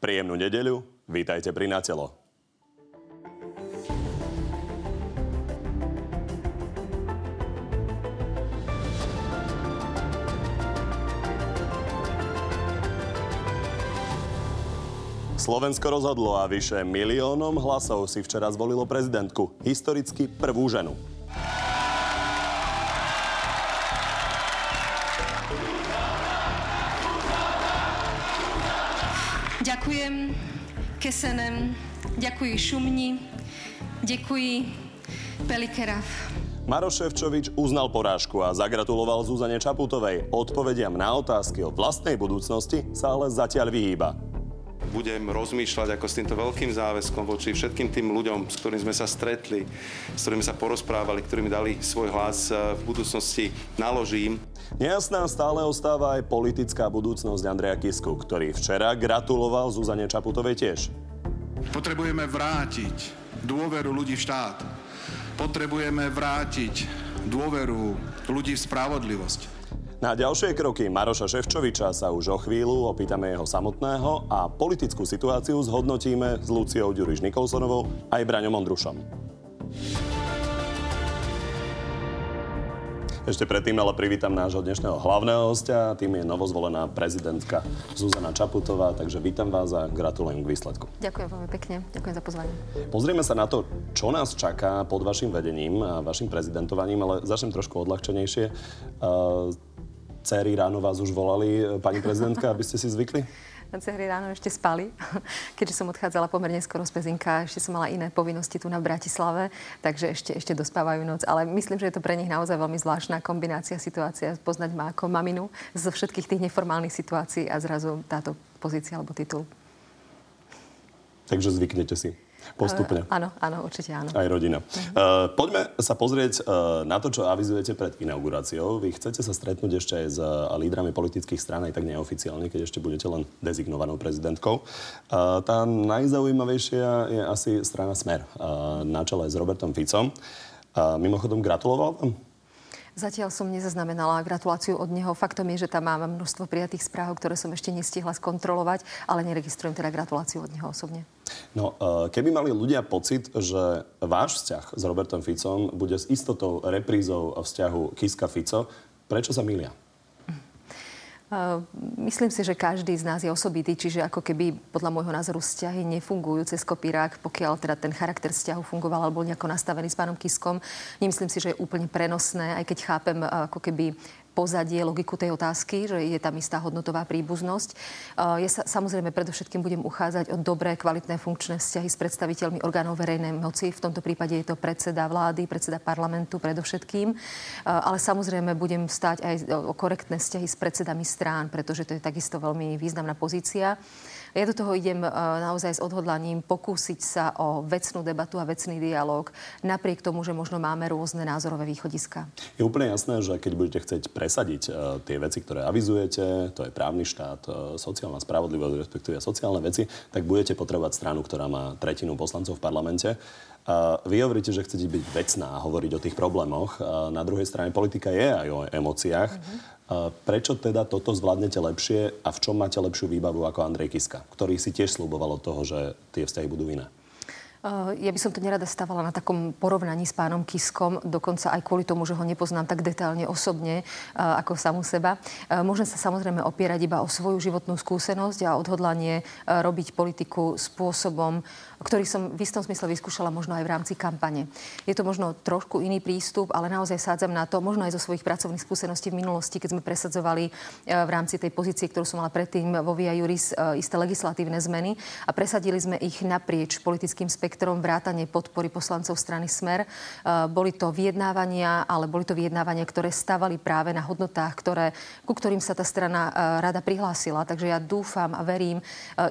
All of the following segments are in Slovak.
Príjemnú nedeľu, vítajte pri Natelo. Slovensko rozhodlo a vyše miliónom hlasov si včera zvolilo prezidentku. Historicky prvú ženu. Ďakujem Kesenem, ďakujem Šumni, ďakujem Pelikerav. Maroš Ševčovič uznal porážku a zagratuloval Zuzane Čaputovej. Odpovediam na otázky o vlastnej budúcnosti sa ale zatiaľ vyhýba budem rozmýšľať ako s týmto veľkým záväzkom voči všetkým tým ľuďom, s ktorými sme sa stretli, s ktorými sa porozprávali, ktorými dali svoj hlas eh, v budúcnosti, naložím. Nejasná stále ostáva aj politická budúcnosť Andreja Kisku, ktorý včera gratuloval Zuzane Čaputovej tiež. Potrebujeme vrátiť dôveru ľudí v štát. Potrebujeme vrátiť dôveru ľudí v spravodlivosť. Na ďalšie kroky Maroša Ševčoviča sa už o chvíľu opýtame jeho samotného a politickú situáciu zhodnotíme s Luciou Ďuriš Nikolsonovou aj Braňom Ondrušom. Ešte predtým ale privítam nášho dnešného hlavného hostia, tým je novozvolená prezidentka Zuzana Čaputová, takže vítam vás a gratulujem k výsledku. Ďakujem veľmi pekne, ďakujem za pozvanie. Pozrieme sa na to, čo nás čaká pod vašim vedením a vašim prezidentovaním, ale začnem trošku odľahčenejšie. Uh, Céry ráno vás už volali, e, pani prezidentka, aby ste si zvykli? Céry ráno ešte spali, keďže som odchádzala pomerne skoro z Pezinka, ešte som mala iné povinnosti tu na Bratislave, takže ešte, ešte dospávajú noc. Ale myslím, že je to pre nich naozaj veľmi zvláštna kombinácia situácia, poznať ma ako maminu zo všetkých tých neformálnych situácií a zrazu táto pozícia alebo titul. Takže zvyknete si. Postupne. Uh, áno, áno, určite áno. Aj rodina. Uh, poďme sa pozrieť uh, na to, čo avizujete pred inauguráciou. Vy chcete sa stretnúť ešte aj s uh, lídrami politických strán, aj tak neoficiálne, keď ešte budete len dezignovanou prezidentkou. Uh, tá najzaujímavejšia je asi strana Smer uh, na čele s Robertom Ficom. Uh, mimochodom, gratuloval vám? Zatiaľ som nezaznamenala gratuláciu od neho. Faktom je, že tam mám množstvo prijatých správ, ktoré som ešte nestihla skontrolovať, ale neregistrujem teda gratuláciu od neho osobne. No, e, keby mali ľudia pocit, že váš vzťah s Robertom Ficom bude s istotou reprízou vzťahu Kiska-Fico, prečo sa milia? Ehm, myslím si, že každý z nás je osobitý, čiže ako keby podľa môjho názoru vzťahy nefungujú cez kopírák, pokiaľ teda ten charakter vzťahu fungoval alebo nejako nastavený s pánom Kiskom. Nemyslím si, že je úplne prenosné, aj keď chápem ako keby pozadie, logiku tej otázky, že je tam istá hodnotová príbuznosť. Ja sa samozrejme predovšetkým budem uchádzať o dobré, kvalitné funkčné vzťahy s predstaviteľmi orgánov verejnej moci. V tomto prípade je to predseda vlády, predseda parlamentu predovšetkým. Ale samozrejme budem stať aj o korektné vzťahy s predsedami strán, pretože to je takisto veľmi významná pozícia. Ja do toho idem e, naozaj s odhodlaním pokúsiť sa o vecnú debatu a vecný dialog, napriek tomu, že možno máme rôzne názorové východiska. Je úplne jasné, že keď budete chcieť presadiť uh, tie veci, ktoré avizujete, to je právny štát, uh, sociálna spravodlivosť, respektíve sociálne veci, tak budete potrebovať stranu, ktorá má tretinu poslancov v parlamente. Uh, vy hovoríte, že chcete byť vecná a hovoriť o tých problémoch. Uh, na druhej strane politika je aj o emóciách. Uh-huh. Prečo teda toto zvládnete lepšie a v čom máte lepšiu výbavu ako Andrej Kiska, ktorý si tiež slúboval od toho, že tie vzťahy budú iné? Ja by som to nerada stávala na takom porovnaní s pánom Kiskom, dokonca aj kvôli tomu, že ho nepoznám tak detailne osobne ako samú seba. Môžem sa samozrejme opierať iba o svoju životnú skúsenosť a odhodlanie robiť politiku spôsobom, ktorý som v istom smysle vyskúšala možno aj v rámci kampane. Je to možno trošku iný prístup, ale naozaj sádzam na to, možno aj zo svojich pracovných skúseností v minulosti, keď sme presadzovali e, v rámci tej pozície, ktorú som mala predtým vo Via Juris, e, isté legislatívne zmeny a presadili sme ich naprieč politickým spektrom vrátane podpory poslancov strany Smer. E, boli to vyjednávania, ale boli to vyjednávania, ktoré stavali práve na hodnotách, ktoré, ku ktorým sa tá strana rada prihlásila. Takže ja dúfam a verím,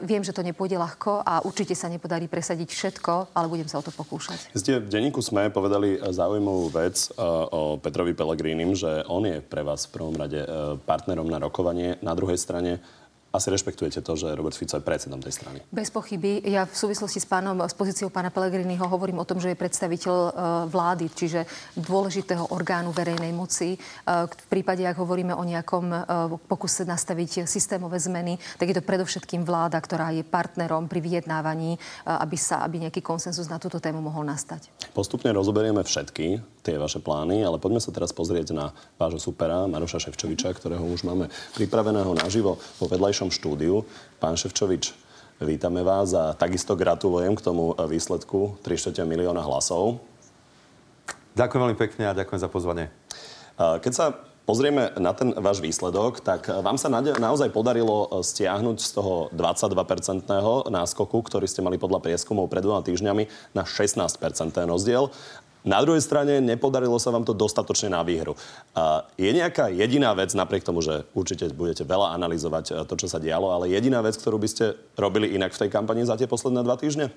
viem, že to nepôjde ľahko a určite sa nepodarí presadiť všetko, ale budem sa o to pokúšať. Ste v denníku sme povedali zaujímavú vec uh, o Petrovi Pelegrínim, že on je pre vás v prvom rade uh, partnerom na rokovanie. Na druhej strane asi rešpektujete to, že Robert Fico je predsedom tej strany. Bez pochyby. Ja v súvislosti s pánom, s pozíciou pána Pellegriniho hovorím o tom, že je predstaviteľ uh, vlády, čiže dôležitého orgánu verejnej moci. Uh, v prípade, ak hovoríme o nejakom uh, pokuse nastaviť systémové zmeny, tak je to predovšetkým vláda, ktorá je partnerom pri vyjednávaní, aby sa, aby nejaký konsenzus na túto tému mohol nastať. Postupne rozoberieme všetky tie vaše plány, ale poďme sa teraz pozrieť na vášho supera, Maroša Ševčoviča, ktorého už máme pripraveného naživo vo vedľajšom štúdiu. Pán Ševčovič, vítame vás a takisto gratulujem k tomu výsledku 3 milióna hlasov. Ďakujem veľmi pekne a ďakujem za pozvanie. Keď sa pozrieme na ten váš výsledok, tak vám sa naozaj podarilo stiahnuť z toho 22-percentného náskoku, ktorý ste mali podľa prieskumov pred dvoma týždňami, na 16-percentný rozdiel. Na druhej strane nepodarilo sa vám to dostatočne na výhru. Je nejaká jediná vec, napriek tomu, že určite budete veľa analyzovať e, to, čo sa dialo, ale jediná vec, ktorú by ste robili inak v tej kampani za tie posledné dva týždne?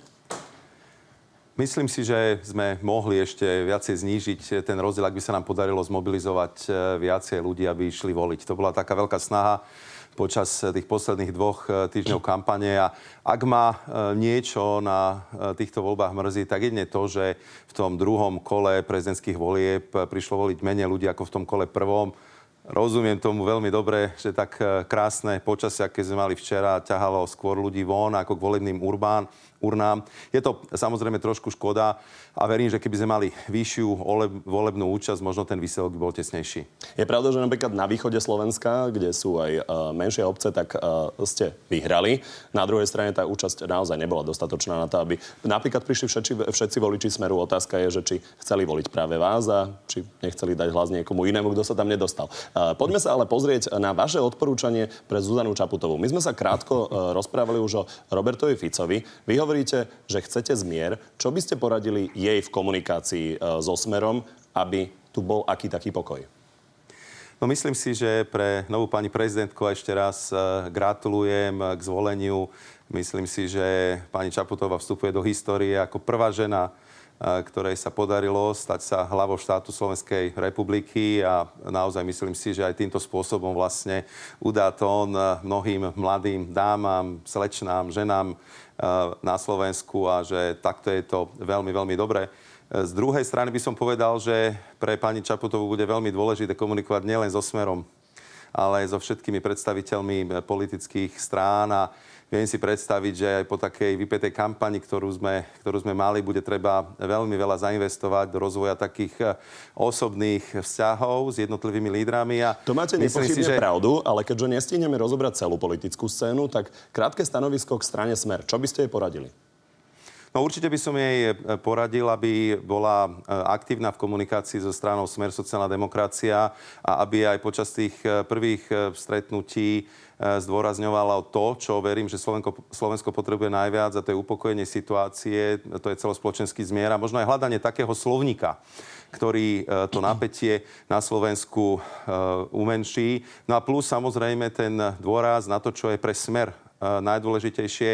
Myslím si, že sme mohli ešte viacej znížiť ten rozdiel, ak by sa nám podarilo zmobilizovať e, viacej ľudí, aby išli voliť. To bola taká veľká snaha počas tých posledných dvoch e, týždňov kampane. A ak ma e, niečo na týchto voľbách mrzí, tak jedne to, že v tom druhom kole prezidentských volieb prišlo voliť menej ľudí ako v tom kole prvom. Rozumiem tomu veľmi dobre, že tak krásne počasie, aké sme mali včera, ťahalo skôr ľudí von ako k volebným urbán, urnám. Je to samozrejme trošku škoda a verím, že keby sme mali vyššiu volebnú účasť, možno ten výsledok by bol tesnejší. Je pravda, že napríklad na východe Slovenska, kde sú aj uh, menšie obce, tak uh, ste vyhrali. Na druhej strane tá účasť naozaj nebola dostatočná na to, aby napríklad prišli všetci, všetci voliči Smeru. Otázka je, že či chceli voliť práve vás a či nechceli dať hlas niekomu inému, kto sa tam nedostal. Uh, poďme sa ale pozrieť na vaše odporúčanie pre Zuzanu Čaputovú. My sme sa krátko rozprávali už o Robertovi Ficovi. Vy hovoríte, že chcete zmier. Čo by ste poradili jej v komunikácii e, so Smerom, aby tu bol aký taký pokoj? No myslím si, že pre novú pani prezidentku ešte raz e, gratulujem k zvoleniu. Myslím si, že pani Čaputová vstupuje do histórie ako prvá žena, ktorej sa podarilo stať sa hlavou štátu Slovenskej republiky a naozaj myslím si, že aj týmto spôsobom vlastne udá tón mnohým mladým dámam, slečnám, ženám na Slovensku a že takto je to veľmi, veľmi dobré. Z druhej strany by som povedal, že pre pani Čaputovú bude veľmi dôležité komunikovať nielen so Smerom, ale aj so všetkými predstaviteľmi politických strán a Viem si predstaviť, že aj po takej vypetej kampani, ktorú sme, ktorú sme mali, bude treba veľmi veľa zainvestovať do rozvoja takých eh, osobných vzťahov s jednotlivými lídrami. A to máte nepochybne si, že... pravdu, ale keďže nestihneme rozobrať celú politickú scénu, tak krátke stanovisko k strane Smer. Čo by ste jej poradili? No určite by som jej eh, poradil, aby bola eh, aktívna v komunikácii so stranou Smer sociálna demokracia a aby aj počas tých prvých stretnutí zdôrazňovalo to, čo verím, že Slovenko, Slovensko potrebuje najviac a to je upokojenie situácie, to je celospoločenský zmier a možno aj hľadanie takého slovníka, ktorý e, to napätie na Slovensku e, umenší. No a plus samozrejme ten dôraz na to, čo je pre smer najdôležitejšie.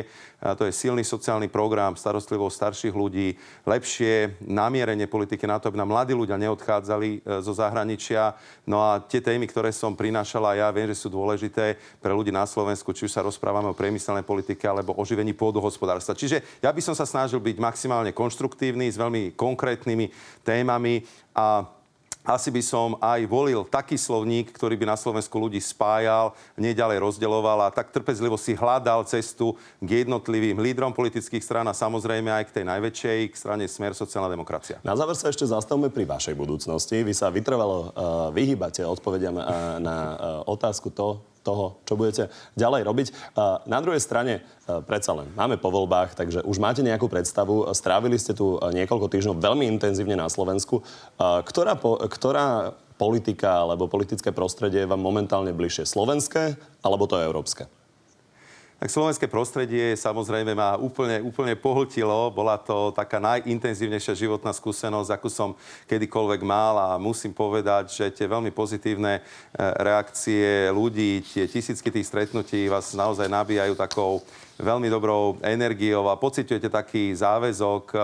To je silný sociálny program, starostlivosť starších ľudí, lepšie namierenie politiky na to, aby nám mladí ľudia neodchádzali e, zo zahraničia. No a tie témy, ktoré som prinášala, ja viem, že sú dôležité pre ľudí na Slovensku, či už sa rozprávame o priemyselnej politike alebo oživení pôdohospodárstva. Čiže ja by som sa snažil byť maximálne konštruktívny s veľmi konkrétnymi témami a asi by som aj volil taký slovník, ktorý by na Slovensku ľudí spájal, neďalej rozdeľoval a tak trpezlivo si hľadal cestu k jednotlivým lídrom politických strán a samozrejme aj k tej najväčšej, k strane Smer sociálna demokracia. Na záver sa ešte zastavme pri vašej budúcnosti. Vy sa vytrvalo uh, vyhýbate odpovediam uh, na uh, otázku to, toho, čo budete ďalej robiť. Na druhej strane, predsa len, máme po voľbách, takže už máte nejakú predstavu. Strávili ste tu niekoľko týždňov veľmi intenzívne na Slovensku. Ktorá, ktorá politika alebo politické prostredie je vám momentálne bližšie? Slovenské alebo to európske? Tak slovenské prostredie samozrejme ma úplne, úplne pohltilo. Bola to taká najintenzívnejšia životná skúsenosť, akú som kedykoľvek mal a musím povedať, že tie veľmi pozitívne e, reakcie ľudí, tie tisícky tých stretnutí vás naozaj nabíjajú takou veľmi dobrou energiou a pociťujete taký záväzok e,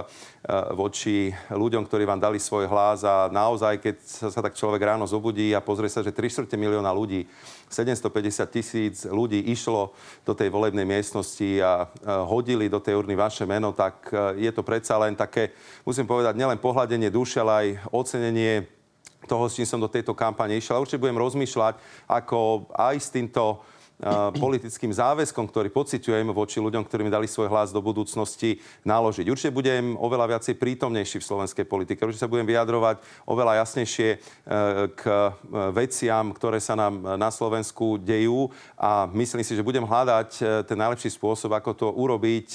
voči ľuďom, ktorí vám dali svoj hlas a naozaj, keď sa tak človek ráno zobudí a pozrie sa, že 3 milióna ľudí, 750 tisíc ľudí išlo do tej volebnej miestnosti a hodili do tej urny vaše meno, tak e, je to predsa len také, musím povedať, nielen pohľadenie duše, ale aj ocenenie toho, s čím som do tejto kampane išiel. určite budem rozmýšľať, ako aj s týmto politickým záväzkom, ktorý pociťujem voči ľuďom, ktorí mi dali svoj hlas do budúcnosti, naložiť. Určite budem oveľa viacej prítomnejší v slovenskej politike. Určite sa budem vyjadrovať oveľa jasnejšie e, k e, veciam, ktoré sa nám na Slovensku dejú a myslím si, že budem hľadať e, ten najlepší spôsob, ako to urobiť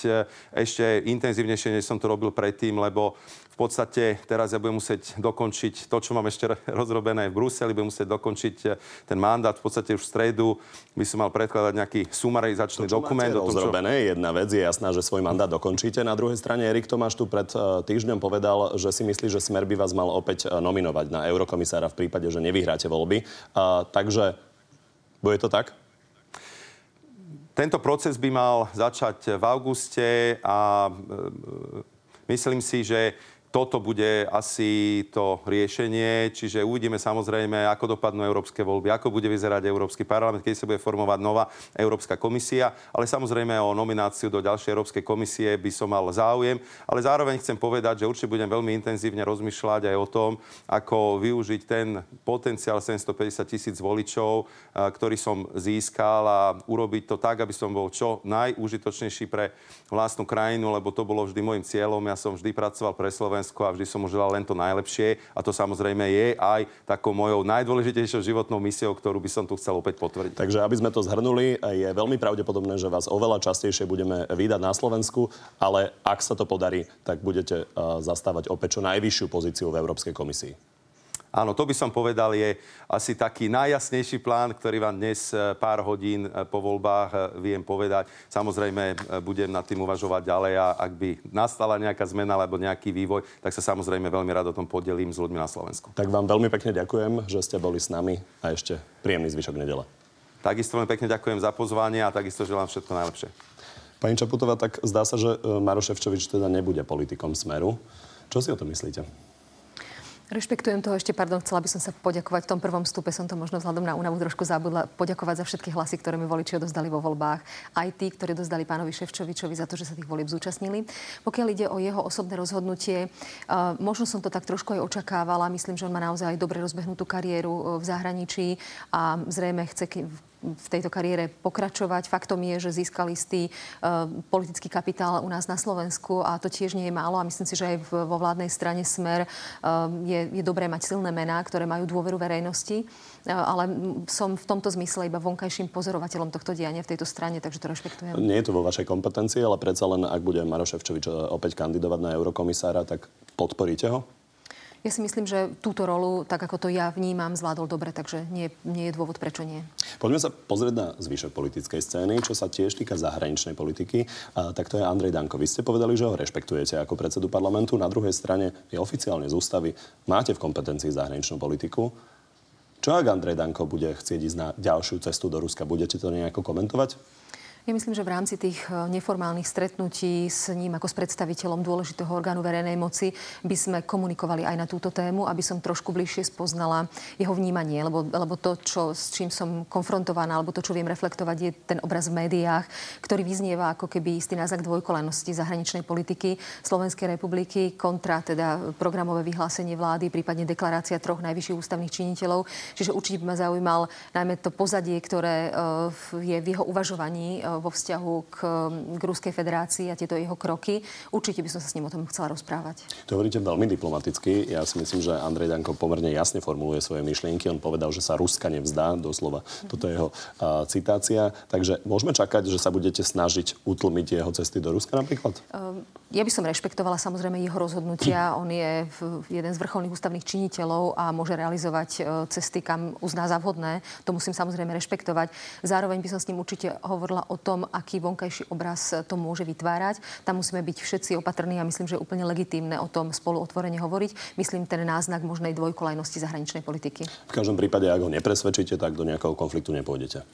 ešte intenzívnejšie, než som to robil predtým, lebo podstate teraz ja budem musieť dokončiť to, čo mám ešte rozrobené v Bruseli, budem musieť dokončiť eh, ten mandát. V podstate už v stredu by som mal predkladať nejaký sumarizačný to, dokument. To, čo rozrobené, čo... jedna vec je jasná, že svoj mandát dokončíte. Na druhej strane Erik Tomáš tu pred eh, týždňom povedal, že si myslí, že Smer by vás mal opäť eh, nominovať na eurokomisára v prípade, že nevyhráte voľby. Uh, takže bude to tak? Tento proces by mal začať v auguste a myslím si, že toto bude asi to riešenie, čiže uvidíme samozrejme, ako dopadnú európske voľby, ako bude vyzerať Európsky parlament, keď sa bude formovať nová Európska komisia, ale samozrejme o nomináciu do ďalšej Európskej komisie by som mal záujem, ale zároveň chcem povedať, že určite budem veľmi intenzívne rozmýšľať aj o tom, ako využiť ten potenciál 750 tisíc voličov, ktorý som získal a urobiť to tak, aby som bol čo najúžitočnejší pre vlastnú krajinu, lebo to bolo vždy môjim cieľom. Ja som vždy pracoval pre Slovensko Slovensko a vždy som mu želal len to najlepšie a to samozrejme je aj takou mojou najdôležitejšou životnou misiou, ktorú by som tu chcel opäť potvrdiť. Takže aby sme to zhrnuli, je veľmi pravdepodobné, že vás oveľa častejšie budeme vydať na Slovensku, ale ak sa to podarí, tak budete zastávať opäť čo najvyššiu pozíciu v Európskej komisii. Áno, to by som povedal, je asi taký najjasnejší plán, ktorý vám dnes e, pár hodín e, po voľbách e, viem povedať. Samozrejme, budem nad tým uvažovať ďalej a ak by nastala nejaká zmena alebo nejaký vývoj, tak sa samozrejme veľmi rád o tom podelím s ľuďmi na Slovensku. Tak vám veľmi pekne ďakujem, že ste boli s nami a ešte príjemný zvyšok nedele. Takisto veľmi pekne ďakujem za pozvanie a takisto želám všetko najlepšie. Pani Čaputová, tak zdá sa, že Maroš Ševčovič teda nebude politikom Smeru. Čo si o tom myslíte? Rešpektujem to ešte, pardon, chcela by som sa poďakovať. V tom prvom stupe som to možno vzhľadom na únavu trošku zabudla. Poďakovať za všetky hlasy, ktoré mi voliči odozdali vo voľbách. Aj tí, ktorí dozdali pánovi Ševčovičovi za to, že sa tých volieb zúčastnili. Pokiaľ ide o jeho osobné rozhodnutie, uh, možno som to tak trošku aj očakávala. Myslím, že on má naozaj dobre rozbehnutú kariéru uh, v zahraničí a zrejme chce v tejto kariére pokračovať. Faktom je, že získal istý uh, politický kapitál u nás na Slovensku a to tiež nie je málo a myslím si, že aj vo vládnej strane Smer uh, je, je dobré mať silné mená, ktoré majú dôveru verejnosti, uh, ale som v tomto zmysle iba vonkajším pozorovateľom tohto diania v tejto strane, takže to rešpektujem. Nie je to vo vašej kompetencii, ale predsa len, ak bude Maroš Ševčovič opäť kandidovať na eurokomisára, tak podporíte ho? Ja si myslím, že túto rolu, tak ako to ja vnímam, zvládol dobre, takže nie, nie je dôvod, prečo nie. Poďme sa pozrieť na zvyšok politickej scény, čo sa tiež týka zahraničnej politiky. A, tak to je Andrej Danko. Vy ste povedali, že ho rešpektujete ako predsedu parlamentu. Na druhej strane je oficiálne z ústavy. Máte v kompetencii zahraničnú politiku. Čo ak Andrej Danko bude chcieť ísť na ďalšiu cestu do Ruska? Budete to nejako komentovať? Ja myslím, že v rámci tých e, neformálnych stretnutí s ním ako s predstaviteľom dôležitého orgánu verejnej moci by sme komunikovali aj na túto tému, aby som trošku bližšie spoznala jeho vnímanie, lebo, lebo to, čo, s čím som konfrontovaná, alebo to, čo viem reflektovať, je ten obraz v médiách, ktorý vyznieva ako keby istý náznak dvojkolenosti zahraničnej politiky Slovenskej republiky kontra teda programové vyhlásenie vlády, prípadne deklarácia troch najvyšších ústavných činiteľov. Čiže určite by ma zaujímal najmä to pozadie, ktoré uh, je v jeho uvažovaní uh, vo vzťahu k, k Ruskej federácii a tieto jeho kroky. Určite by som sa s ním o tom chcela rozprávať. To hovoríte veľmi diplomaticky. Ja si myslím, že Andrej Danko pomerne jasne formuluje svoje myšlienky. On povedal, že sa Ruska nevzdá, doslova. Toto je jeho uh, citácia. Takže môžeme čakať, že sa budete snažiť utlmiť jeho cesty do Ruska napríklad? Um, ja by som rešpektovala samozrejme jeho rozhodnutia. On je jeden z vrcholných ústavných činiteľov a môže realizovať e, cesty, kam uzná za vhodné. To musím samozrejme rešpektovať. Zároveň by som s ním určite hovorila o tom, aký vonkajší obraz to môže vytvárať. Tam musíme byť všetci opatrní a myslím, že je úplne legitímne o tom spolu otvorene hovoriť. Myslím ten náznak možnej dvojkolajnosti zahraničnej politiky. V každom prípade, ak ho nepresvedčíte, tak do nejakého konfliktu nepôjdete.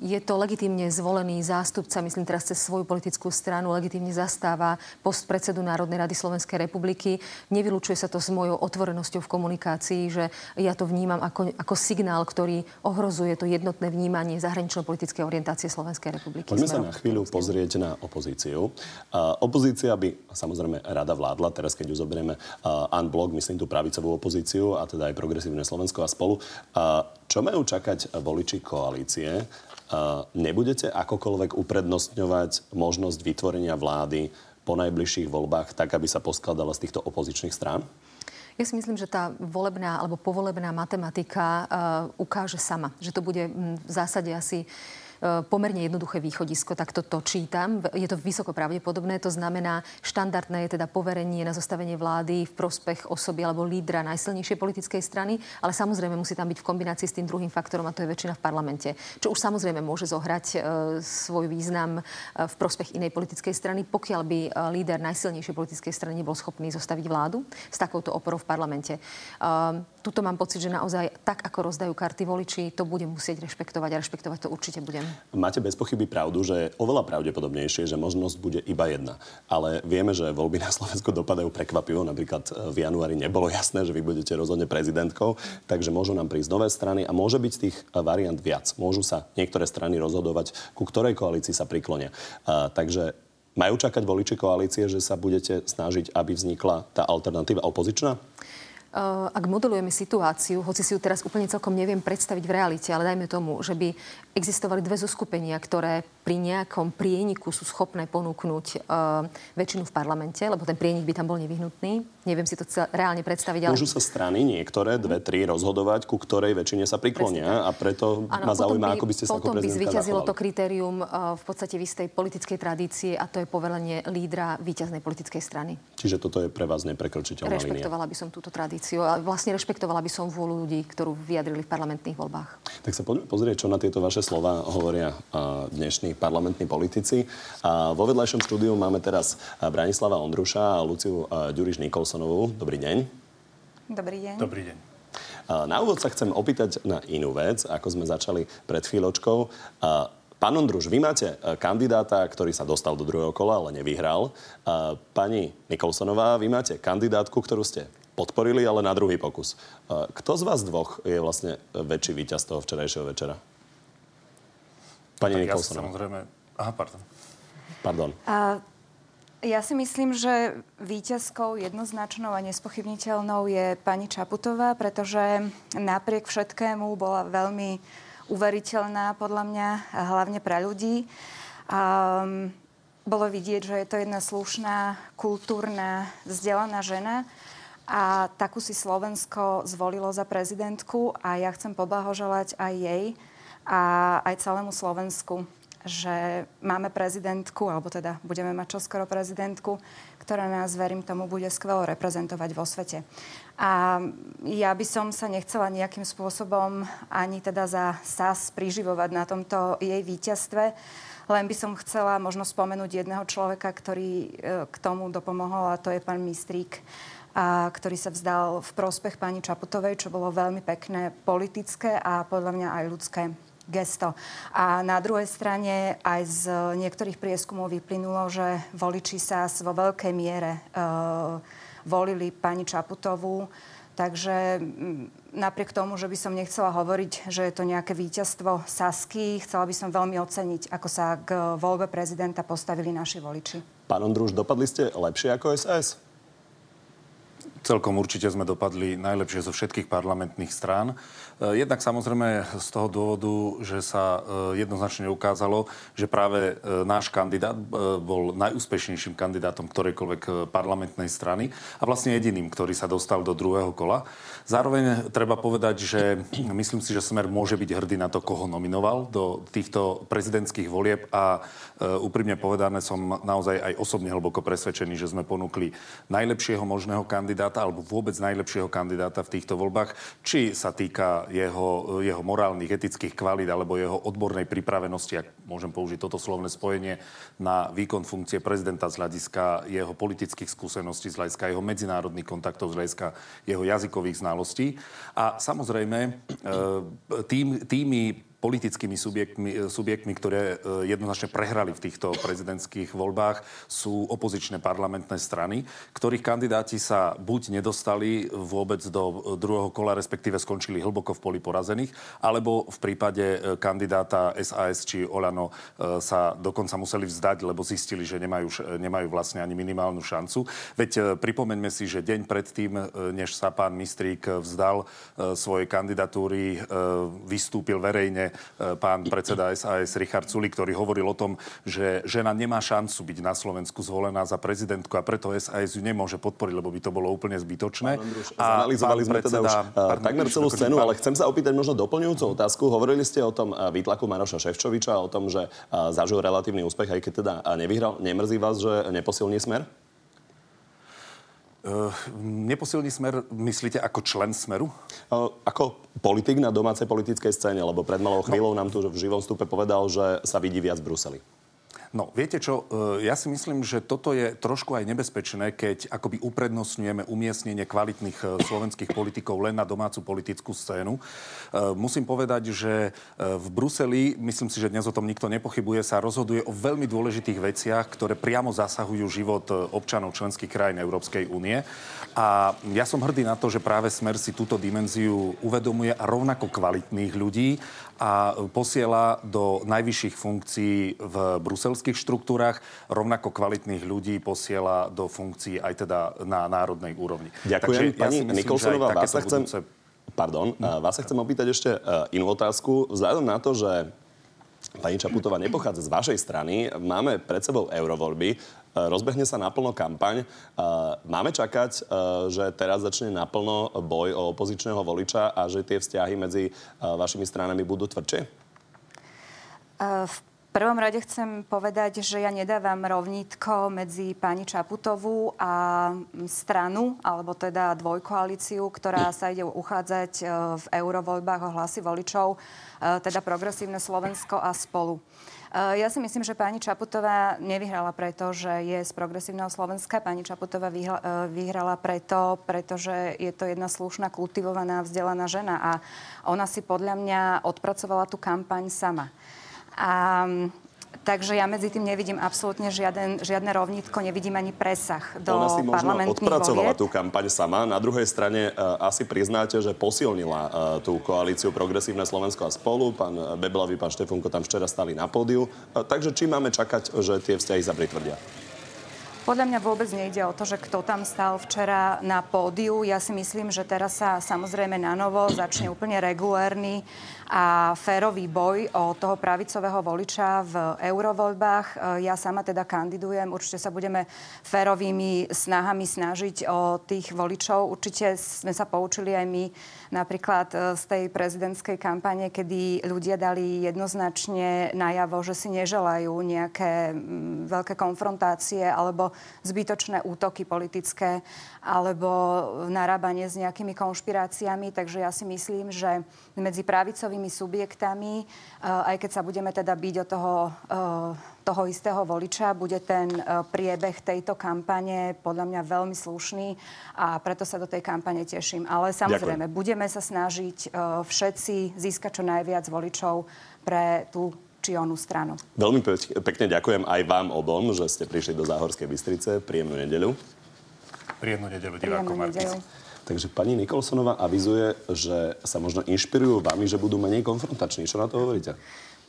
Je to legitímne zvolený zástupca, myslím teraz cez svoju politickú stranu, legitímne zastáva post predsedu Národnej rady Slovenskej republiky. Nevylučuje sa to s mojou otvorenosťou v komunikácii, že ja to vnímam ako, ako signál, ktorý ohrozuje to jednotné vnímanie zahranično-politickej orientácie Slovenskej republiky. Poďme sa na chvíľu pozrieť na opozíciu. Uh, opozícia by samozrejme rada vládla, teraz keď ju zoberieme uh, unblock, myslím tú pravicovú opozíciu a teda aj progresívne Slovensko a spolu. Uh, čo majú čakať voliči koalície? Nebudete akokoľvek uprednostňovať možnosť vytvorenia vlády po najbližších voľbách tak, aby sa poskladala z týchto opozičných strán? Ja si myslím, že tá volebná alebo povolebná matematika uh, ukáže sama. Že to bude v zásade asi E, pomerne jednoduché východisko, tak to čítam. Je to vysoko pravdepodobné, to znamená štandardné je teda poverenie na zostavenie vlády v prospech osoby alebo lídra najsilnejšej politickej strany, ale samozrejme musí tam byť v kombinácii s tým druhým faktorom a to je väčšina v parlamente. Čo už samozrejme môže zohrať e, svoj význam e, v prospech inej politickej strany, pokiaľ by líder najsilnejšej politickej strany nebol schopný zostaviť vládu s takouto oporou v parlamente. E, tuto mám pocit, že naozaj tak, ako rozdajú karty voliči, to budem musieť rešpektovať a rešpektovať to určite budem. Máte bez pochyby pravdu, že oveľa pravdepodobnejšie, že možnosť bude iba jedna. Ale vieme, že voľby na Slovensku dopadajú prekvapivo. Napríklad e, v januári nebolo jasné, že vy budete rozhodne prezidentkou, takže môžu nám prísť nové strany a môže byť tých e, variant viac. Môžu sa niektoré strany rozhodovať, ku ktorej koalícii sa priklonia. Uh, takže majú čakať voliči koalície, že sa budete snažiť, aby vznikla tá alternatíva opozičná? Eh, ak modelujeme situáciu, hoci si ju teraz úplne celkom neviem predstaviť v realite, ale dajme tomu, že by existovali dve zoskupenia, ktoré pri nejakom prieniku sú schopné ponúknuť uh, väčšinu v parlamente, lebo ten prienik by tam bol nevyhnutný. Neviem si to reálne predstaviť. Ale... Môžu sa strany niektoré, dve, tri rozhodovať, ku ktorej väčšine sa priklonia a preto ano, ma zaujíma, by, ako by ste sa ako by zvíťazilo to kritérium uh, v podstate v istej politickej tradície a to je povelenie lídra víťaznej politickej strany. Čiže toto je pre vás neprekročiteľná Rešpektovala línia. by som túto tradíciu a vlastne rešpektovala by som vôľu ľudí, ktorú vyjadrili v parlamentných voľbách. Tak sa poďme pozrieť, čo na tieto vaše slova hovoria uh, dnešní parlamentní politici. A vo vedľajšom štúdiu máme teraz Branislava Ondruša a Luciu Ďuriš Nikolsonovú. Dobrý deň. Dobrý deň. Dobrý deň. Na úvod sa chcem opýtať na inú vec, ako sme začali pred chvíľočkou. Pán Ondruš, vy máte kandidáta, ktorý sa dostal do druhého kola, ale nevyhral. Pani Nikolsonová, vy máte kandidátku, ktorú ste podporili, ale na druhý pokus. Kto z vás dvoch je vlastne väčší víťaz toho včerajšieho večera? Pani tak Nikolsonová. Ja samozrejme... Aha, pardon. Pardon. A ja si myslím, že víťazkou jednoznačnou a nespochybniteľnou je pani Čaputová, pretože napriek všetkému bola veľmi uveriteľná podľa mňa, hlavne pre ľudí. Mm, bolo vidieť, že je to jedna slušná, kultúrna, vzdelaná žena a takú si Slovensko zvolilo za prezidentku a ja chcem poblahoželať aj jej, a aj celému Slovensku, že máme prezidentku, alebo teda budeme mať čoskoro prezidentku, ktorá nás, verím tomu, bude skvelo reprezentovať vo svete. A ja by som sa nechcela nejakým spôsobom ani teda za SAS priživovať na tomto jej víťazstve, len by som chcela možno spomenúť jedného človeka, ktorý e, k tomu dopomohol, a to je pán Mistrík a ktorý sa vzdal v prospech pani Čaputovej, čo bolo veľmi pekné politické a podľa mňa aj ľudské gesto. A na druhej strane aj z niektorých prieskumov vyplynulo, že voliči sa vo veľkej miere e, volili pani Čaputovú. Takže napriek tomu, že by som nechcela hovoriť, že je to nejaké víťazstvo Sasky, chcela by som veľmi oceniť, ako sa k voľbe prezidenta postavili naši voliči. Pán Ondruš, dopadli ste lepšie ako SAS? Celkom určite sme dopadli najlepšie zo všetkých parlamentných strán. E, jednak samozrejme z toho dôvodu, že sa e, jednoznačne ukázalo, že práve e, náš kandidát bol najúspešnejším kandidátom ktorejkoľvek parlamentnej strany a vlastne jediným, ktorý sa dostal do druhého kola. Zároveň treba povedať, že myslím si, že Smer môže byť hrdý na to, koho nominoval do týchto prezidentských volieb a úprimne povedané som naozaj aj osobne hlboko presvedčený, že sme ponúkli najlepšieho možného kandidáta kandidáta alebo vôbec najlepšieho kandidáta v týchto voľbách, či sa týka jeho, jeho morálnych, etických kvalít alebo jeho odbornej pripravenosti, ak môžem použiť toto slovné spojenie, na výkon funkcie prezidenta z hľadiska jeho politických skúseností, z hľadiska jeho medzinárodných kontaktov, z hľadiska jeho jazykových znalostí. A samozrejme, e, tým, tými politickými subjektmi, subjektmi, ktoré jednoznačne prehrali v týchto prezidentských voľbách, sú opozičné parlamentné strany, ktorých kandidáti sa buď nedostali vôbec do druhého kola, respektíve skončili hlboko v poli porazených, alebo v prípade kandidáta SAS či Olano sa dokonca museli vzdať, lebo zistili, že nemajú, nemajú vlastne ani minimálnu šancu. Veď pripomeňme si, že deň predtým, než sa pán Mistrík vzdal svojej kandidatúry, vystúpil verejne E, pán predseda SAS Richard Suli, ktorý hovoril o tom, že žena nemá šancu byť na Slovensku zvolená za prezidentku a preto SAS ju nemôže podporiť, lebo by to bolo úplne zbytočné. a zanalizovali sme teda už pán, takmer celú scénu, ale chcem sa opýtať možno doplňujúcu otázku. Hovorili ste o tom e, výtlaku Maroša Ševčoviča, o tom, že zažil relatívny úspech, aj keď teda nevyhral. Nemrzí vás, že neposilní smer? Uh, neposilný smer, myslíte, ako člen smeru? Uh, ako politik na domácej politickej scéne, lebo pred malou chvíľou no. nám tu v živom stupe povedal, že sa vidí viac v Bruseli. No, viete čo, e, ja si myslím, že toto je trošku aj nebezpečné, keď akoby uprednostňujeme umiestnenie kvalitných e, slovenských politikov len na domácu politickú scénu. E, musím povedať, že v Bruseli, myslím si, že dnes o tom nikto nepochybuje, sa rozhoduje o veľmi dôležitých veciach, ktoré priamo zasahujú život občanov členských krajín Európskej únie. A ja som hrdý na to, že práve Smer si túto dimenziu uvedomuje a rovnako kvalitných ľudí a posiela do najvyšších funkcií v bruselských štruktúrach, rovnako kvalitných ľudí posiela do funkcií aj teda na národnej úrovni. Ďakujem. Takže Pani ja Nikolsonová, vás sa chcem... Budúce... Pardon, hm. vás sa chcem opýtať ešte e, inú otázku. Vzhľadom na to, že pani Čaputová nepochádza z vašej strany, máme pred sebou eurovoľby. E, rozbehne sa naplno kampaň. Máme čakať, že teraz začne naplno boj o opozičného voliča a že tie vzťahy medzi vašimi stranami budú tvrdšie? V prvom rade chcem povedať, že ja nedávam rovnítko medzi pani Čaputovú a stranu, alebo teda dvojkoalíciu, ktorá sa ide uchádzať v eurovoľbách o hlasy voličov, teda Progresívne Slovensko a spolu. Eh, ja si myslím, že pani Čaputová nevyhrala preto, že je z progresívneho Slovenska. Pani Čaputová vyhrala preto, pretože je to jedna slušná, kultivovaná, vzdelaná žena a ona si podľa mňa odpracovala tú kampaň sama. A Takže ja medzi tým nevidím absolútne žiaden, žiadne rovnítko, nevidím ani presah do Ona si možno odpracovala volieb. tú kampaň sama. Na druhej strane uh, asi priznáte, že posilnila uh, tú koalíciu Progresívne Slovensko a spolu. Pán Beblavý, pán Štefunko tam včera stali na pódiu. Uh, takže či máme čakať, že tie vzťahy sa pritvrdia? Podľa mňa vôbec nejde o to, že kto tam stal včera na pódiu. Ja si myslím, že teraz sa samozrejme na novo začne úplne regulérny a férový boj o toho pravicového voliča v eurovoľbách. E, ja sama teda kandidujem, určite sa budeme férovými snahami snažiť o tých voličov. Určite sme sa poučili aj my napríklad e, z tej prezidentskej kampane, kedy ľudia dali jednoznačne najavo, že si neželajú nejaké veľké konfrontácie alebo zbytočné útoky politické alebo narábanie s nejakými konšpiráciami. Takže ja si myslím, že medzi pravicovými subjektami, eh, aj keď sa budeme teda byť o toho, eh, toho istého voliča, bude ten eh, priebeh tejto kampane podľa mňa veľmi slušný a preto sa do tej kampane teším. Ale samozrejme, Ďakujem. budeme sa snažiť všetci získať čo najviac voličov pre tú či onú stranu. Veľmi pekne ďakujem aj vám obom, že ste prišli do Záhorskej Bystrice. Príjemnú nedeľu. Príjemnú nedeľu, divákom Markis. Takže pani Nikolsonová avizuje, že sa možno inšpirujú vami, že budú menej konfrontační. Čo na to hovoríte?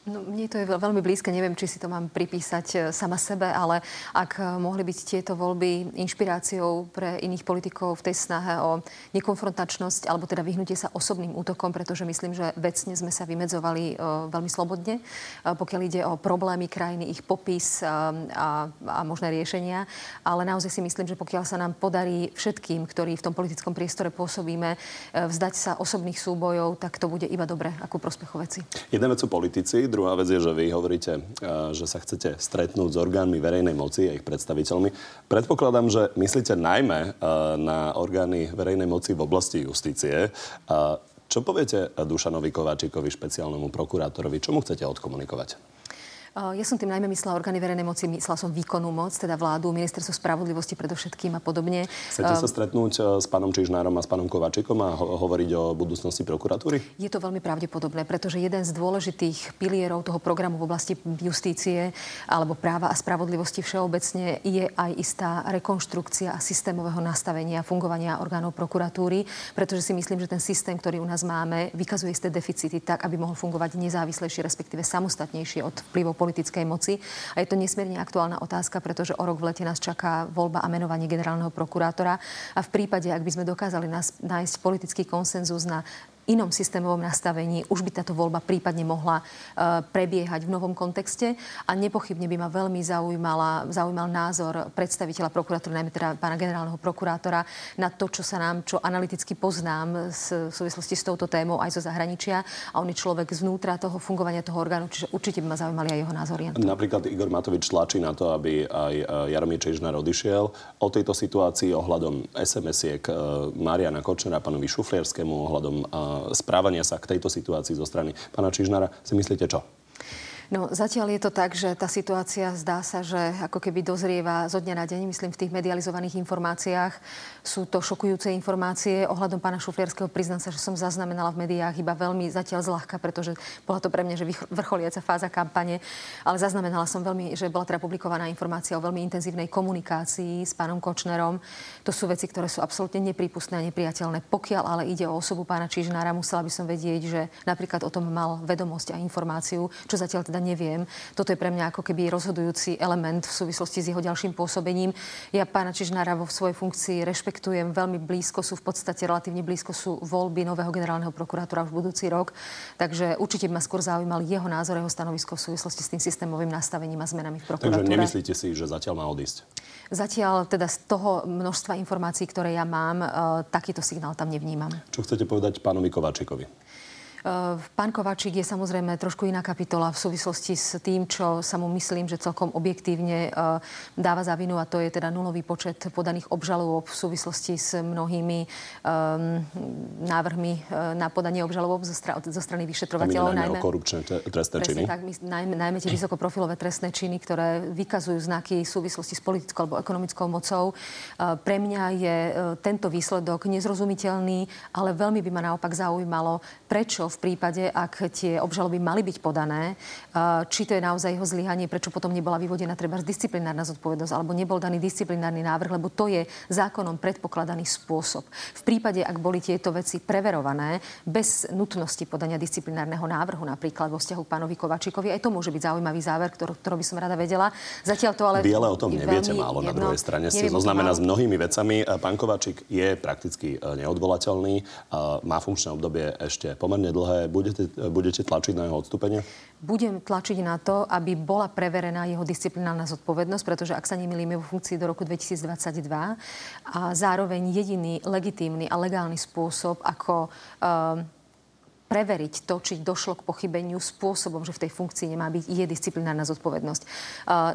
No, mne to je veľmi blízke, neviem, či si to mám pripísať e, sama sebe, ale ak e, mohli byť tieto voľby inšpiráciou pre iných politikov v tej snahe o nekonfrontačnosť alebo teda vyhnutie sa osobným útokom, pretože myslím, že vecne sme sa vymedzovali uh, veľmi slobodne, pokiaľ ide o problémy krajiny, ich popis a, a možné riešenia. Ale naozaj si myslím, že pokiaľ sa nám podarí všetkým, ktorí v tom politickom priestore pôsobíme, vzdať sa osobných súbojov, tak to bude iba dobre ako prospechu Jedna vec sú politici, Druhá vec je, že vy hovoríte, eh, že sa chcete stretnúť s orgánmi verejnej moci a ich predstaviteľmi. Predpokladám, že myslíte najmä eh, na orgány verejnej moci v oblasti justície. Čo poviete Dušanovi Kováčikovi, špeciálnemu prokurátorovi? Čo mu chcete odkomunikovať? Ja som tým najmä myslela orgány verejnej moci, myslela som výkonnú moc, teda vládu, ministerstvo spravodlivosti predovšetkým a podobne. Chcete sa stretnúť s pánom Čižnárom a s pánom Kovačikom a ho- hovoriť o budúcnosti prokuratúry? Je to veľmi pravdepodobné, pretože jeden z dôležitých pilierov toho programu v oblasti justície alebo práva a spravodlivosti všeobecne je aj istá rekonštrukcia systémového nastavenia fungovania orgánov prokuratúry, pretože si myslím, že ten systém, ktorý u nás máme, vykazuje isté deficity tak, aby mohol fungovať nezávislejšie, respektíve samostatnejšie od vplyvov politickej moci. A je to nesmierne aktuálna otázka, pretože o rok v lete nás čaká voľba a menovanie generálneho prokurátora. A v prípade, ak by sme dokázali nájsť politický konsenzus na inom systémovom nastavení už by táto voľba prípadne mohla uh, prebiehať v novom kontexte a nepochybne by ma veľmi zaujímala, zaujímal názor predstaviteľa prokurátora, najmä teda pána generálneho prokurátora, na to, čo sa nám, čo analyticky poznám v súvislosti s touto témou aj zo zahraničia a on je človek zvnútra toho fungovania toho orgánu, čiže určite by ma zaujímali aj jeho názory. Napríklad Igor Matovič tlačí na to, aby aj e, Jaromír Čežnár odišiel. O tejto situácii ohľadom SMS-iek e, Mariana Kočnera, pánovi Šuflierskému, ohľadom správania sa k tejto situácii zo strany pána Čižnára, si myslíte čo? No zatiaľ je to tak, že tá situácia zdá sa, že ako keby dozrieva zo dňa na deň. Myslím, v tých medializovaných informáciách sú to šokujúce informácie. Ohľadom pána Šuflierského priznám sa, že som zaznamenala v médiách iba veľmi zatiaľ zľahka, pretože bola to pre mňa že vrcholiaca fáza kampane. Ale zaznamenala som veľmi, že bola teda publikovaná informácia o veľmi intenzívnej komunikácii s pánom Kočnerom. To sú veci, ktoré sú absolútne nepripustné a nepriateľné. Pokiaľ ale ide o osobu pána Čižnára, musela by som vedieť, že napríklad o tom mal vedomosť a informáciu, čo zatiaľ teda neviem. Toto je pre mňa ako keby rozhodujúci element v súvislosti s jeho ďalším pôsobením. Ja pána Čižnára vo svojej funkcii rešpektujem veľmi blízko, sú v podstate relatívne blízko sú voľby nového generálneho prokurátora už budúci rok. Takže určite by ma skôr zaujímal jeho názor, jeho stanovisko v súvislosti s tým systémovým nastavením a zmenami v prokuratúre. Takže nemyslíte si, že zatiaľ má odísť? Zatiaľ teda z toho množstva informácií, ktoré ja mám, e, takýto signál tam nevnímam. Čo chcete povedať pánovi Kovačikovi? Eh, pán Kovačík je samozrejme trošku iná kapitola v súvislosti s tým, čo sa mu myslím, že celkom objektívne eh, dáva za vinu a to je teda nulový počet podaných obžalov v súvislosti s mnohými um, návrhmi na podanie obžalov zo, stra- zo strany vyšetrovateľov. Najmä o korupčné trestné činy. Tak, najmä, najmä tie vysokoprofilové trestné činy, ktoré vykazujú znaky súvislosti s politickou alebo ekonomickou mocou. Pre mňa je tento výsledok nezrozumiteľný, ale veľmi by ma naopak zaujímalo, prečo v prípade, ak tie obžaloby mali byť podané, či to je naozaj jeho zlyhanie, prečo potom nebola vyvodená treba disciplinárna zodpovednosť alebo nebol daný disciplinárny návrh, lebo to je zákonom predpokladaný spôsob. V prípade, ak boli tieto veci preverované bez nutnosti podania disciplinárneho návrhu, napríklad vo vzťahu k pánovi Kovačíkovi, aj to môže byť zaujímavý záver, ktorý, ktorý by som rada vedela. Zatiaľ to ale... Biele o tom neviete málo jedno, na druhej strane. Ste zoznamená s mnohými vecami. Pán Kovačík je prakticky e, neodvolateľný. Má funkčné obdobie ešte pomerne dlhé dlhé. Budete, budete tlačiť na jeho odstúpenie? Budem tlačiť na to, aby bola preverená jeho disciplinárna zodpovednosť, pretože ak sa nemýlim, je vo funkcii do roku 2022 a zároveň jediný legitímny a legálny spôsob, ako uh, preveriť to, či došlo k pochybeniu spôsobom, že v tej funkcii nemá byť, je disciplinárna zodpovednosť.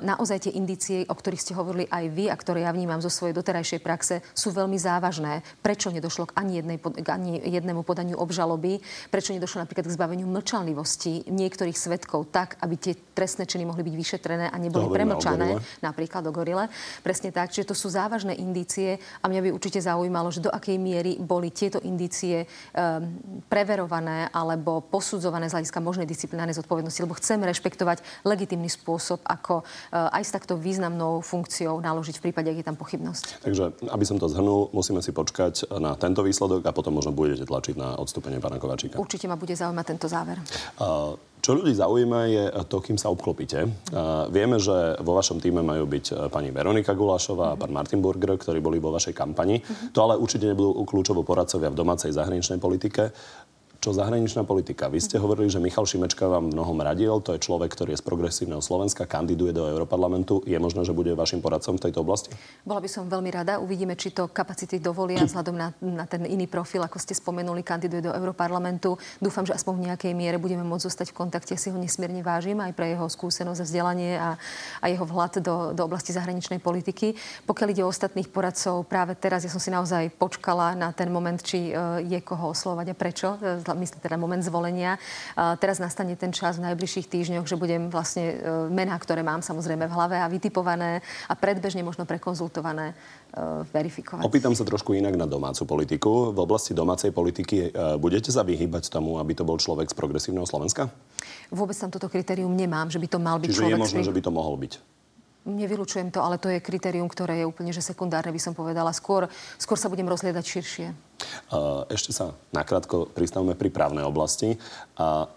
naozaj tie indície, o ktorých ste hovorili aj vy a ktoré ja vnímam zo svojej doterajšej praxe, sú veľmi závažné. Prečo nedošlo k ani, jednej, k ani jednému podaniu obžaloby? Prečo nedošlo napríklad k zbaveniu mlčanlivosti niektorých svetkov tak, aby tie trestné činy mohli byť vyšetrené a neboli premlčané? Napríklad o gorile. Presne tak. Čiže to sú závažné indície a mňa by určite zaujímalo, že do akej miery boli tieto indície um, preverované alebo posudzované z hľadiska možnej disciplinárnej zodpovednosti, lebo chceme rešpektovať legitimný spôsob, ako eh, aj s takto významnou funkciou naložiť v prípade, ak je tam pochybnosť. Takže, aby som to zhrnul, musíme si počkať na tento výsledok a potom možno budete tlačiť na odstúpenie pána Kovačíka. Určite ma bude zaujímať tento záver. Uh, čo ľudí zaujíma je to, kým sa obklopíte. Uh, vieme, že vo vašom týme majú byť eh, pani Veronika Gulášová a pán Martin Burger, ktorí boli vo vašej kampani. Uh-huh. To ale určite nebudú kľúčovo poradcovia v domácej zahraničnej politike čo zahraničná politika. Vy ste hovorili, že Michal Šimečka vám mnohom radil. To je človek, ktorý je z progresívneho Slovenska, kandiduje do Európarlamentu. Je možné, že bude vašim poradcom v tejto oblasti? Bola by som veľmi rada. Uvidíme, či to kapacity dovolia vzhľadom na, na ten iný profil, ako ste spomenuli, kandiduje do Európarlamentu. Dúfam, že aspoň v nejakej miere budeme môcť zostať v kontakte. Si ho nesmierne vážim aj pre jeho skúsenosť a vzdelanie a, a jeho vhľad do, do oblasti zahraničnej politiky. Pokiaľ ide o ostatných poradcov, práve teraz ja som si naozaj počkala na ten moment, či uh, je koho oslovať a prečo myslím teda moment zvolenia. Teraz nastane ten čas v najbližších týždňoch, že budem vlastne mená, ktoré mám samozrejme v hlave a vytipované a predbežne možno prekonzultované verifikovať. Opýtam sa trošku inak na domácu politiku. V oblasti domácej politiky budete sa vyhybať tomu, aby to bol človek z progresívneho Slovenska? Vôbec tam toto kritérium nemám, že by to mal byť Čiže človek... je možné, že by to mohol byť? Nevylučujem to, ale to je kritérium, ktoré je úplne že sekundárne, by som povedala. Skôr, skôr sa budem rozliedať širšie. Ešte sa nakrátko pristavme pri právnej oblasti. A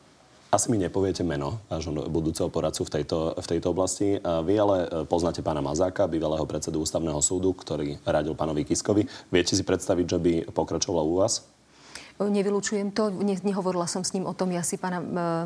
asi mi nepoviete meno vášho budúceho poradcu v tejto, v tejto oblasti. Vy ale e, poznáte pána Mazáka, bývalého predsedu ústavného súdu, ktorý radil pánovi Kiskovi. Viete si predstaviť, že by pokračoval u vás? Nevylučujem to, ne, nehovorila som s ním o tom, ja si pána e,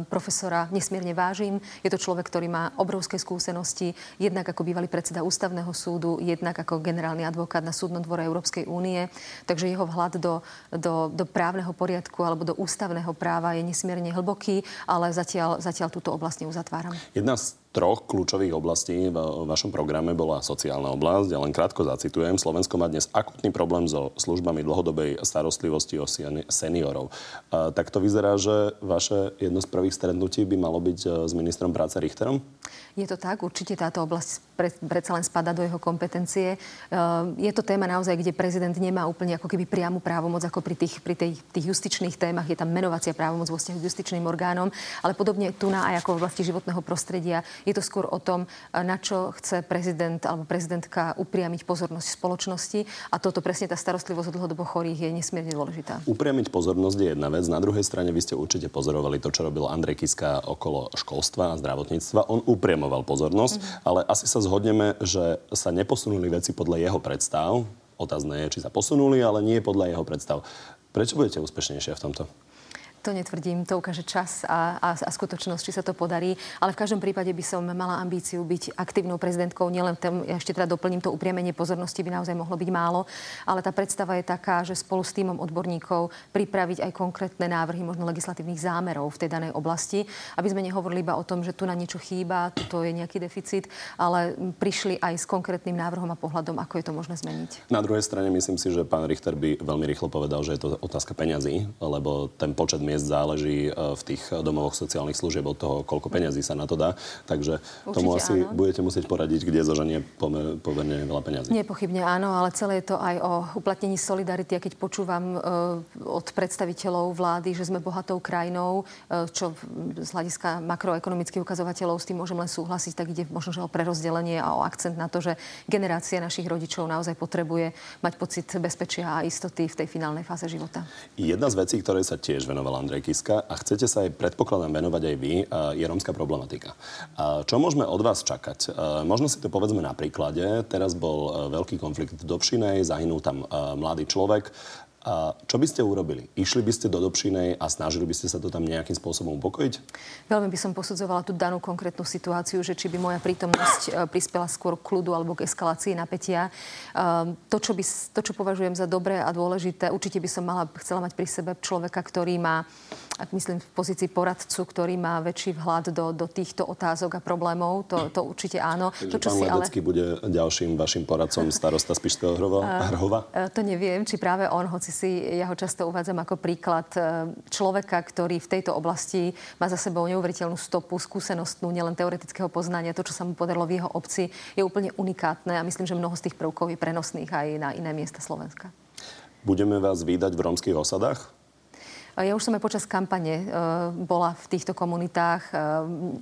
profesora nesmierne vážim. Je to človek, ktorý má obrovské skúsenosti, jednak ako bývalý predseda ústavného súdu, jednak ako generálny advokát na súdnom dvore Európskej únie. Takže jeho vhľad do, do, do právneho poriadku alebo do ústavného práva je nesmierne hlboký, ale zatiaľ, zatiaľ túto oblasť neuzatváram. Jedna z troch kľúčových oblastí v vašom programe bola sociálna oblasť. Ja len krátko zacitujem. Slovensko má dnes akutný problém so službami dlhodobej starostlivosti o seniorov. Tak to vyzerá, že vaše jedno z prvých stretnutí by malo byť e, s ministrom práce Richterom? Je to tak, určite táto oblasť predsa len spada do jeho kompetencie. Ehm, je to téma naozaj, kde prezident nemá úplne ako keby priamu právomoc ako pri tých, pri tej, tých justičných témach. Je tam menovacia právomoc vo vzťahu k justičným orgánom, ale podobne tu na aj ako v oblasti životného prostredia. Je to skôr o tom, na čo chce prezident alebo prezidentka upriamiť pozornosť spoločnosti a toto presne tá starostlivosť o dlhodobo chorých je nesmierne dôležitá. Upriamiť pozornosť je jedna vec. Na druhej strane vy ste určite pozorovali to, čo robil Andrej Kiska okolo školstva a zdravotníctva. On upriamoval pozornosť, mm-hmm. ale asi sa zhodneme, že sa neposunuli veci podľa jeho predstav. Otázne je, či sa posunuli, ale nie podľa jeho predstav. Prečo budete úspešnejšie v tomto? To netvrdím, to ukáže čas a, a, a skutočnosť, či sa to podarí. Ale v každom prípade by som mala ambíciu byť aktívnou prezidentkou. Nielen tém, ešte teda doplním to upriamenie pozornosti, by naozaj mohlo byť málo. Ale tá predstava je taká, že spolu s týmom odborníkov pripraviť aj konkrétne návrhy, možno legislatívnych zámerov v tej danej oblasti, aby sme nehovorili iba o tom, že tu na niečo chýba, tu je nejaký deficit, ale prišli aj s konkrétnym návrhom a pohľadom, ako je to možné zmeniť. Na druhej strane myslím si, že pán Richter by veľmi rýchlo povedal, že je to otázka peňazí, lebo ten počet miest záleží e, v tých domovoch sociálnych služieb od toho, koľko peňazí sa na to dá. Takže Určite tomu asi áno. budete musieť poradiť, kde zoženie pomerne veľa peňazí. Nepochybne áno, ale celé je to aj o uplatnení solidarity. A keď počúvam e, od predstaviteľov vlády, že sme bohatou krajinou, e, čo z hľadiska makroekonomických ukazovateľov s tým môžem len súhlasiť, tak ide možno že o prerozdelenie a o akcent na to, že generácia našich rodičov naozaj potrebuje mať pocit bezpečia a istoty v tej finálnej fáze života. Jedna z vecí, ktoré sa tiež venovala Andrej Kiska a chcete sa aj predpokladám venovať aj vy, je rómska problematika. Čo môžeme od vás čakať? Možno si to povedzme na príklade. Teraz bol veľký konflikt v Dobšinej, zahynul tam mladý človek. A čo by ste urobili? Išli by ste do Dobšinej a snažili by ste sa to tam nejakým spôsobom upokojiť? Veľmi by som posudzovala tú danú konkrétnu situáciu, že či by moja prítomnosť e, prispela skôr k kľudu alebo k eskalácii napätia. E, to, čo, by, to, čo považujem za dobré a dôležité, určite by som mala, chcela mať pri sebe človeka, ktorý má myslím, v pozícii poradcu, ktorý má väčší vhľad do, do týchto otázok a problémov. To, to určite áno. Takže to, čo pán si Ledecký ale... bude ďalším vašim poradcom starosta Spišského Hrova? To neviem, či práve on, hoci si ja ho často uvádzam ako príklad e, človeka, ktorý v tejto oblasti má za sebou neuveriteľnú stopu, skúsenostnú, nielen teoretického poznania. To, čo sa mu podarilo v jeho obci, je úplne unikátne a myslím, že mnoho z tých prvkov je prenosných aj na iné miesta Slovenska. Budeme vás vydať v romských osadách? Ja už som aj počas kampane e, bola v týchto komunitách. E,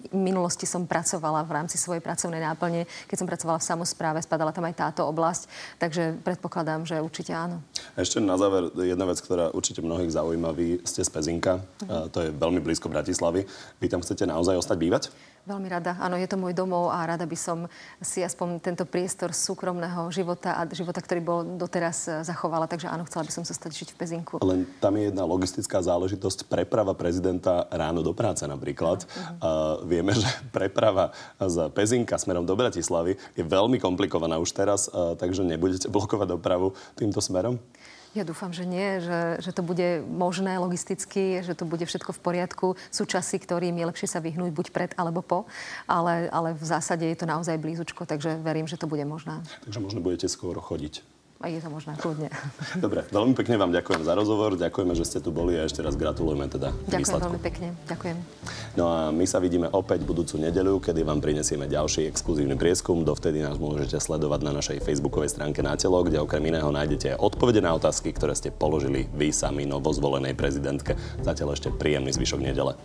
v minulosti som pracovala v rámci svojej pracovnej náplne. Keď som pracovala v samozpráve, spadala tam aj táto oblasť. Takže predpokladám, že určite áno. Ešte na záver jedna vec, ktorá určite mnohých zaujíma. Vy ste z Pezinka. Uh-huh. To je veľmi blízko Bratislavy. Vy tam chcete naozaj ostať bývať? Veľmi rada. Áno, je to môj domov a rada by som si aspoň tento priestor súkromného života a života, ktorý bol doteraz e, zachovala. Takže áno, chcela by som sa stať žiť v Pezinku. Len tam je jedna logistická záležitosť. Preprava prezidenta ráno do práce napríklad. Uh, vieme, že preprava z Pezinka smerom do Bratislavy je veľmi komplikovaná už teraz, uh, takže nebudete blokovať dopravu týmto smerom? Ja dúfam, že nie, že, že to bude možné logisticky, že to bude všetko v poriadku. Sú časy, ktorým je lepšie sa vyhnúť buď pred alebo po, ale, ale v zásade je to naozaj blízučko, takže verím, že to bude možné. Takže možno budete skôr chodiť A je to možné, kľudne. Dobre, veľmi pekne vám ďakujem za rozhovor, ďakujeme, že ste tu boli a ešte raz gratulujeme teda Ďakujem výsledku. veľmi pekne, ďakujem. No a my sa vidíme opäť budúcu nedeľu, kedy vám prinesieme ďalší exkluzívny prieskum. Dovtedy nás môžete sledovať na našej facebookovej stránke Na telo, kde okrem iného nájdete odpovede na otázky, ktoré ste položili vy sami novozvolenej prezidentke. Zatiaľ ešte príjemný zvyšok nedele.